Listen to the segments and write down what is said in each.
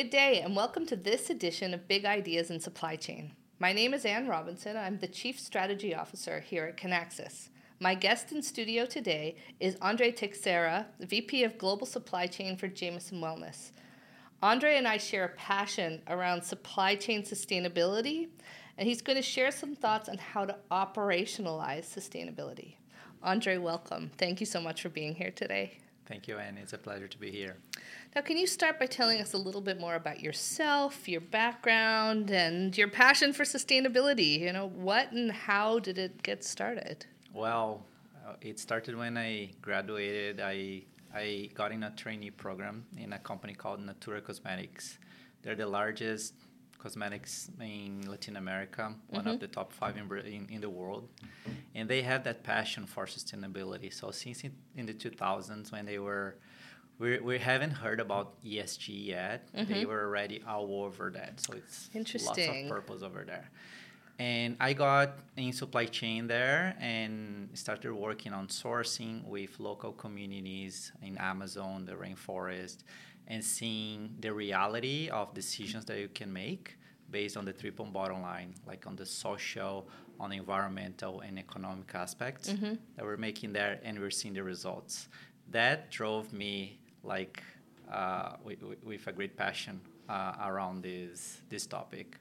Good day, and welcome to this edition of Big Ideas in Supply Chain. My name is Anne Robinson. I'm the Chief Strategy Officer here at Kinaxis. My guest in studio today is Andre Teixeira, VP of Global Supply Chain for Jamieson Wellness. Andre and I share a passion around supply chain sustainability, and he's going to share some thoughts on how to operationalize sustainability. Andre, welcome. Thank you so much for being here today. Thank you, Anne. It's a pleasure to be here. Now, can you start by telling us a little bit more about yourself, your background, and your passion for sustainability? You know, what and how did it get started? Well, uh, it started when I graduated. I I got in a trainee program in a company called Natura Cosmetics. They're the largest cosmetics in Latin America, one mm-hmm. of the top five in, in, in, the world. And they have that passion for sustainability. So since in, in the 2000s, when they were, we, we haven't heard about ESG yet, mm-hmm. they were already all over that. So it's lots of purpose over there. And I got in supply chain there and started working on sourcing with local communities in Amazon, the rainforest, and seeing the reality of decisions that you can make based on the triple bottom line, like on the social, on the environmental, and economic aspects mm-hmm. that we're making there, and we're seeing the results. That drove me like uh, with, with, a great passion uh, around this this topic.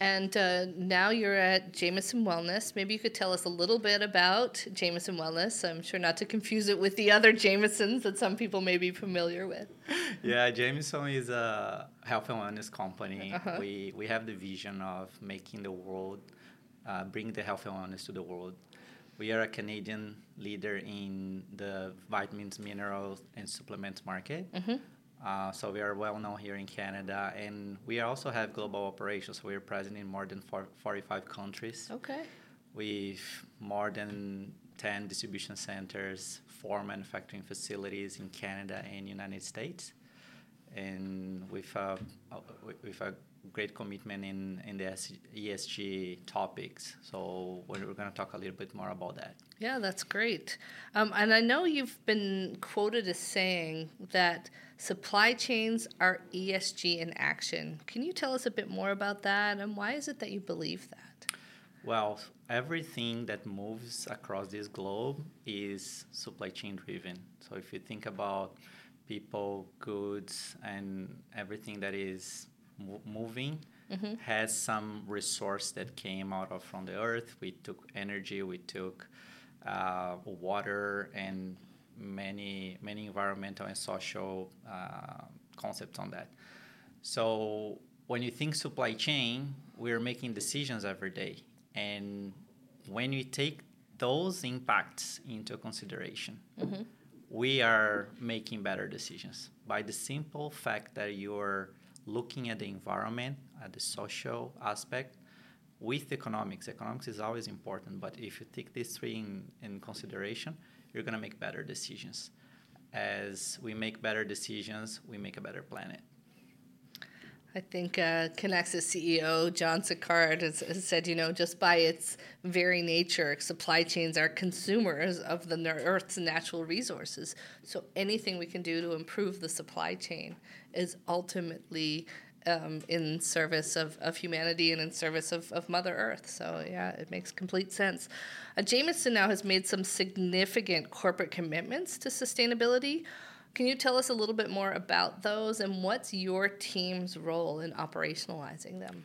And uh, now you're at Jamieson Wellness. Maybe you could tell us a little bit about Jamieson Wellness. I'm sure not to confuse it with the other Jamiesons that some people may be familiar with. Yeah, Jamieson is a health and wellness company. Uh-huh. We, we have the vision of making the world, uh, bring the health and wellness to the world. We are a Canadian leader in the vitamins, minerals, and supplements market. Mm-hmm. Uh, so we are well known here in Canada, and we also have global operations. We're present in more than 45 countries. Okay. With more than 10 distribution centers, four manufacturing facilities in Canada and United States, and with a, with a great commitment in, in the ESG topics. So we're going to talk a little bit more about that. Yeah, that's great. Um, and I know you've been quoted as saying that supply chains are ESG in action. Can you tell us a bit more about that and why is it that you believe that? Well, everything that moves across this globe is supply chain driven. So if you think about people, goods, and everything that is moving mm-hmm. has some resource that came out of from the earth. We took energy, we took uh, water, and many many environmental and social uh, concepts on that. So when you think supply chain, we're making decisions every day, and when we take those impacts into consideration. Mm-hmm. We are making better decisions by the simple fact that you're looking at the environment, at the social aspect, with economics. Economics is always important, but if you take these three in, in consideration, you're going to make better decisions. As we make better decisions, we make a better planet. I think uh, CEO John Sicard has, has, said, you know, just by its very nature, supply chains are consumers of the Earth's natural resources. So anything we can do to improve the supply chain is ultimately um, in service of, of humanity and in service of, of Mother Earth. So, yeah, it makes complete sense. Uh, Jamieson now has made some significant corporate commitments to sustainability. Can you tell us a little bit more about those and what's your team's role in operationalizing them?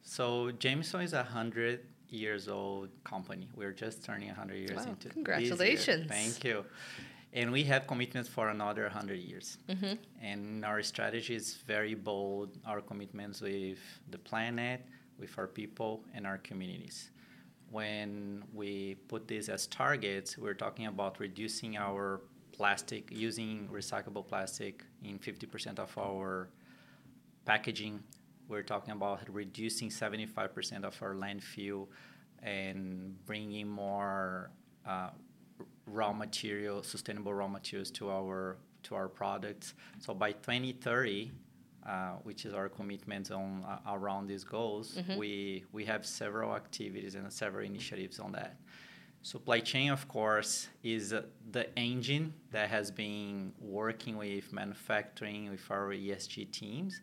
So, Jamieson is a 100 years old company. We're just turning 100 years wow, into Congratulations. Thank you and we have commitments for another 100 years mm-hmm. and our strategy is very bold our commitments with the planet with our people and our communities when we put this as targets we're talking about reducing our plastic using recyclable plastic in 50% of our packaging we're talking about reducing 75% of our landfill and bringing more uh, raw material, sustainable raw materials to our to our products. So by 2030, uh, which is our commitment on uh, around these goals, mm-hmm. we we have several activities and several initiatives on that. Supply chain, of course, is uh, the engine that has been working with manufacturing, with our ESG teams,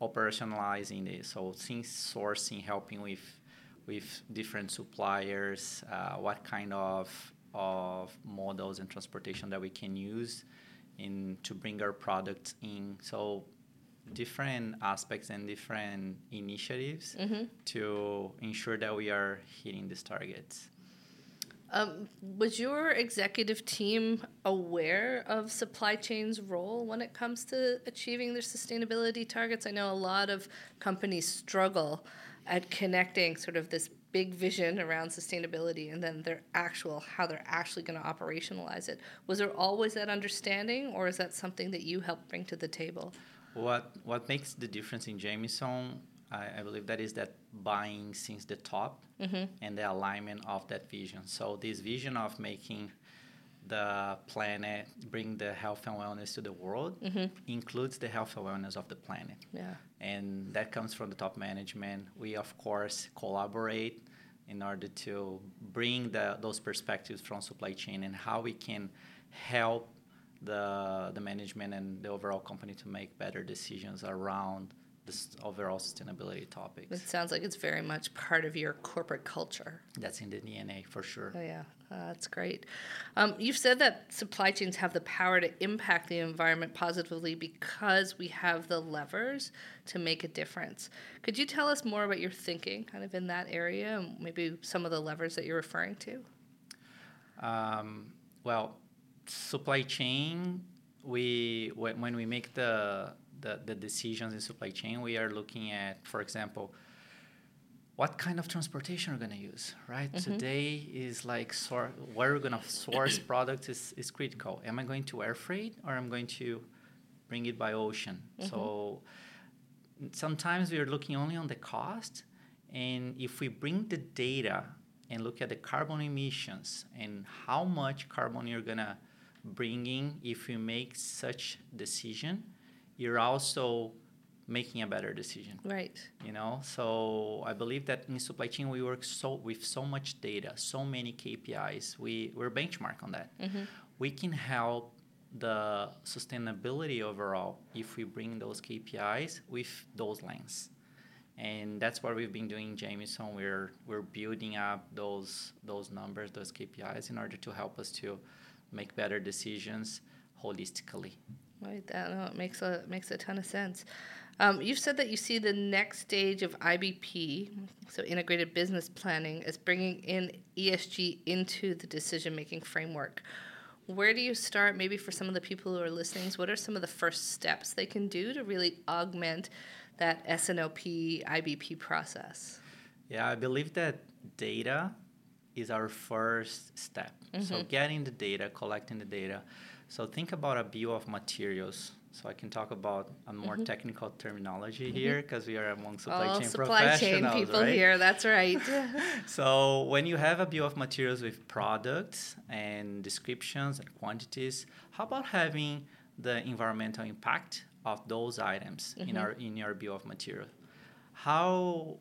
operationalizing this. So since sourcing, helping with with different suppliers, uh, what kind of of models and transportation that we can use in to bring our products in. So different aspects and different initiatives mm-hmm. to ensure that we are hitting these targets. Um, was your executive team aware of supply chain's role when it comes to achieving their sustainability targets? I know a lot of companies struggle at connecting sort of this big vision around sustainability and then their actual how they're actually going to operationalize it. Was there always that understanding, or is that something that you helped bring to the table? What what makes the difference in Jamieson, I, I believe that is that buying since the top mm-hmm. and the alignment of that vision. So this vision of making the planet, bring the health and wellness to the world, mm-hmm. includes the health and wellness of the planet. Yeah. And that comes from the top management. We of course collaborate in order to bring the, those perspectives from supply chain and how we can help the the management and the overall company to make better decisions around this overall sustainability topics. It sounds like it's very much part of your corporate culture. That's in the DNA for sure. Oh yeah, uh, that's great. Um, you've said that supply chains have the power to impact the environment positively because we have the levers to make a difference. Could you tell us more about your thinking, kind of in that area, and maybe some of the levers that you're referring to? Um, well, supply chain, we when we make the, the, the decisions in supply chain, we are looking at, for example, what kind of transportation we're going to use, right? Mm-hmm. Today is like sor- where we're going to source products is, is critical. Am I going to air freight or am I going to bring it by ocean? Mm-hmm. So sometimes we are looking only on the cost, and if we bring the data and look at the carbon emissions and how much carbon you're going to bringing if you make such decision you're also making a better decision right you know so i believe that in supply chain we work so with so much data so many kpis we we're benchmark on that mm-hmm. we can help the sustainability overall if we bring those kpis with those lens and that's what we've been doing in Jamieson. We're we're building up those those numbers, those KPIs, in order to help us to make better decisions holistically. Right, that no, it makes a makes a ton of sense. Um, you've said that you see the next stage of IBP, so integrated business planning, as bringing in ESG into the decision making framework. Where do you start? Maybe for some of the people who are listening, what are some of the first steps they can do to really augment that S&OP IBP process? Yeah, I believe that data is our first step. Mm-hmm. So getting the data, collecting the data. So think about a bill of materials. So I can talk about a more mm-hmm. technical terminology mm-hmm. here because we are among supply oh, chain supply professionals, chain people right? here. That's right. so when you have a bill of materials with products and descriptions and quantities, how about having the environmental impact of those items in mm-hmm. our in your bill of material? How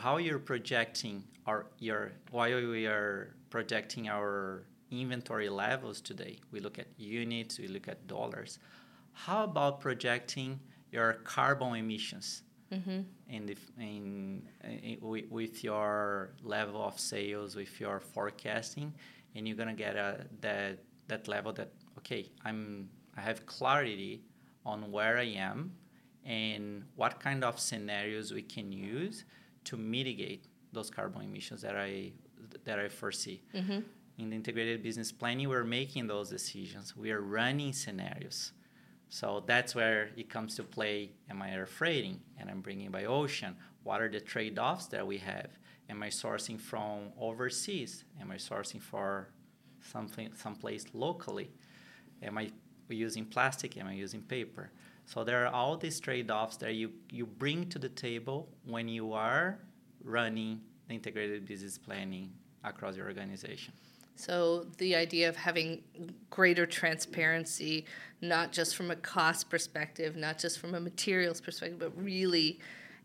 how you're projecting our your why we are projecting our inventory levels today. We look at units, we look at dollars. How about projecting your carbon emissions mm-hmm. in, in, in, with your level of sales, with your forecasting, and you're gonna get a, that that level that okay, I'm I have clarity on where I am and what kind of scenarios we can use to mitigate those carbon emissions that I that I foresee. Mm-hmm. In the integrated business planning, we're making those decisions. We are running scenarios. So that's where it comes to play. Am I air freighting and I'm bringing by ocean? What are the trade offs that we have? Am I sourcing from overseas? Am I sourcing for something someplace locally? Am I using plastic? Am I using paper? So there are all these trade-offs that you, you bring to the table when you are running the integrated business planning across your organization. So the idea of having greater transparency, not just from a cost perspective, not just from a materials perspective, but really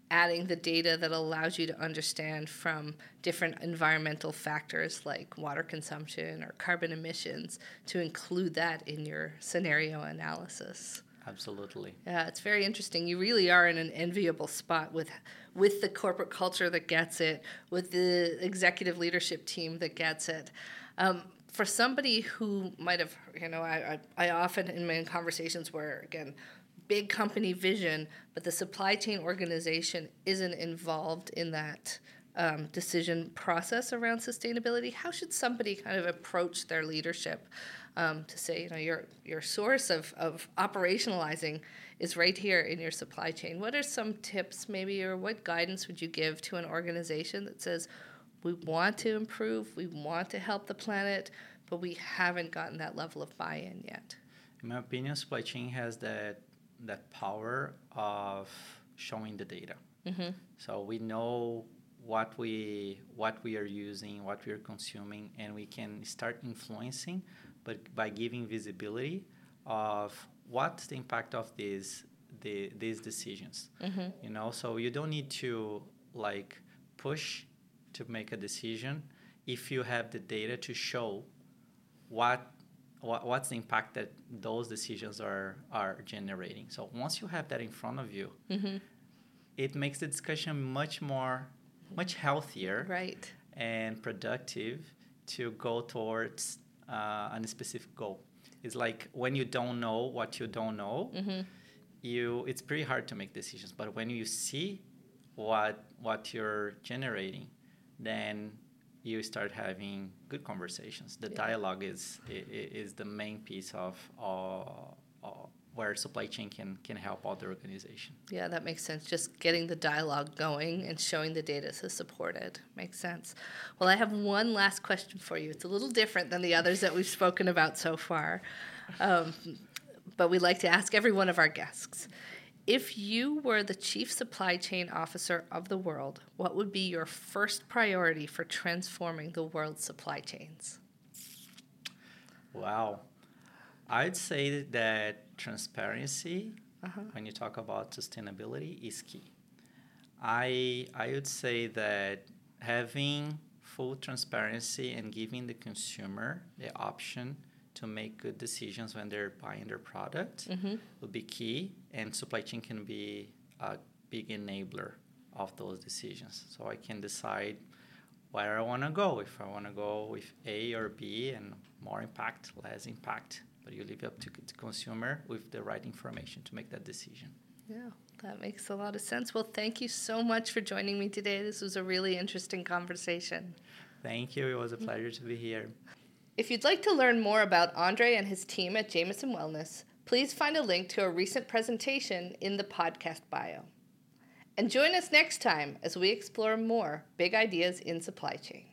adding the data that allows you to understand from different environmental factors like water consumption or carbon emissions to include that in your scenario analysis. Absolutely. Yeah, it's very interesting. You really are in an enviable spot with with the corporate culture that gets it, with the executive leadership team that gets it. Um, for somebody who might have, you know, I, I, I often in my conversations where again big company vision, but the supply chain organization isn't involved in that um, decision process around sustainability. How should somebody kind of approach their leadership um, to say, you know, your your source of, of operationalizing is right here in your supply chain? What are some tips, maybe, or what guidance would you give to an organization that says, we want to improve, we want to help the planet, but we haven't gotten that level of buy-in yet? In my opinion, supply chain has that that power of showing the data. Mm-hmm. So we know what we what we are using, what we are consuming, and we can start influencing, but by giving visibility of what's the impact of these the, these decisions. Mm-hmm. You know, so you don't need to like push to make a decision if you have the data to show what what, what's the impact that those decisions are are generating. So once you have that in front of you, mm-hmm. it makes the discussion much more much healthier right and productive to go towards uh, a specific goal. It's like when you don't know what you don't know, mm-hmm. you it's pretty hard to make decisions. But when you see what what you're generating, then you start having good conversations. The yeah. dialogue is, is the main piece of uh, uh, where supply chain can can help other organizations. Yeah, that makes sense. Just getting the dialogue going and showing the data to support it makes sense. Well, I have one last question for you. It's a little different than the others that we've spoken about so far, um, but we like to ask every one of our guests. If you were the chief supply chain officer of the world, what would be your first priority for transforming the world's supply chains? Wow. I'd say that transparency, uh-huh. when you talk about sustainability, is key. I, I would say that having full transparency and giving the consumer the option to make good decisions when they're buying their product mm-hmm. will be key, and supply chain can be a big enabler of those decisions. So I can decide where I want to go. If I want to go with A or B, and more impact, less impact, but you leave it up to the consumer with the right information to make that decision. Yeah, that makes a lot of sense. Well, thank you so much for joining me today. This was a really interesting conversation. Thank you. It was a pleasure to be here. If you'd like to learn more about Andre and his team at Jamieson Wellness, please find a link to a recent presentation in the podcast bio. And join us next time as we explore more big ideas in supply chain.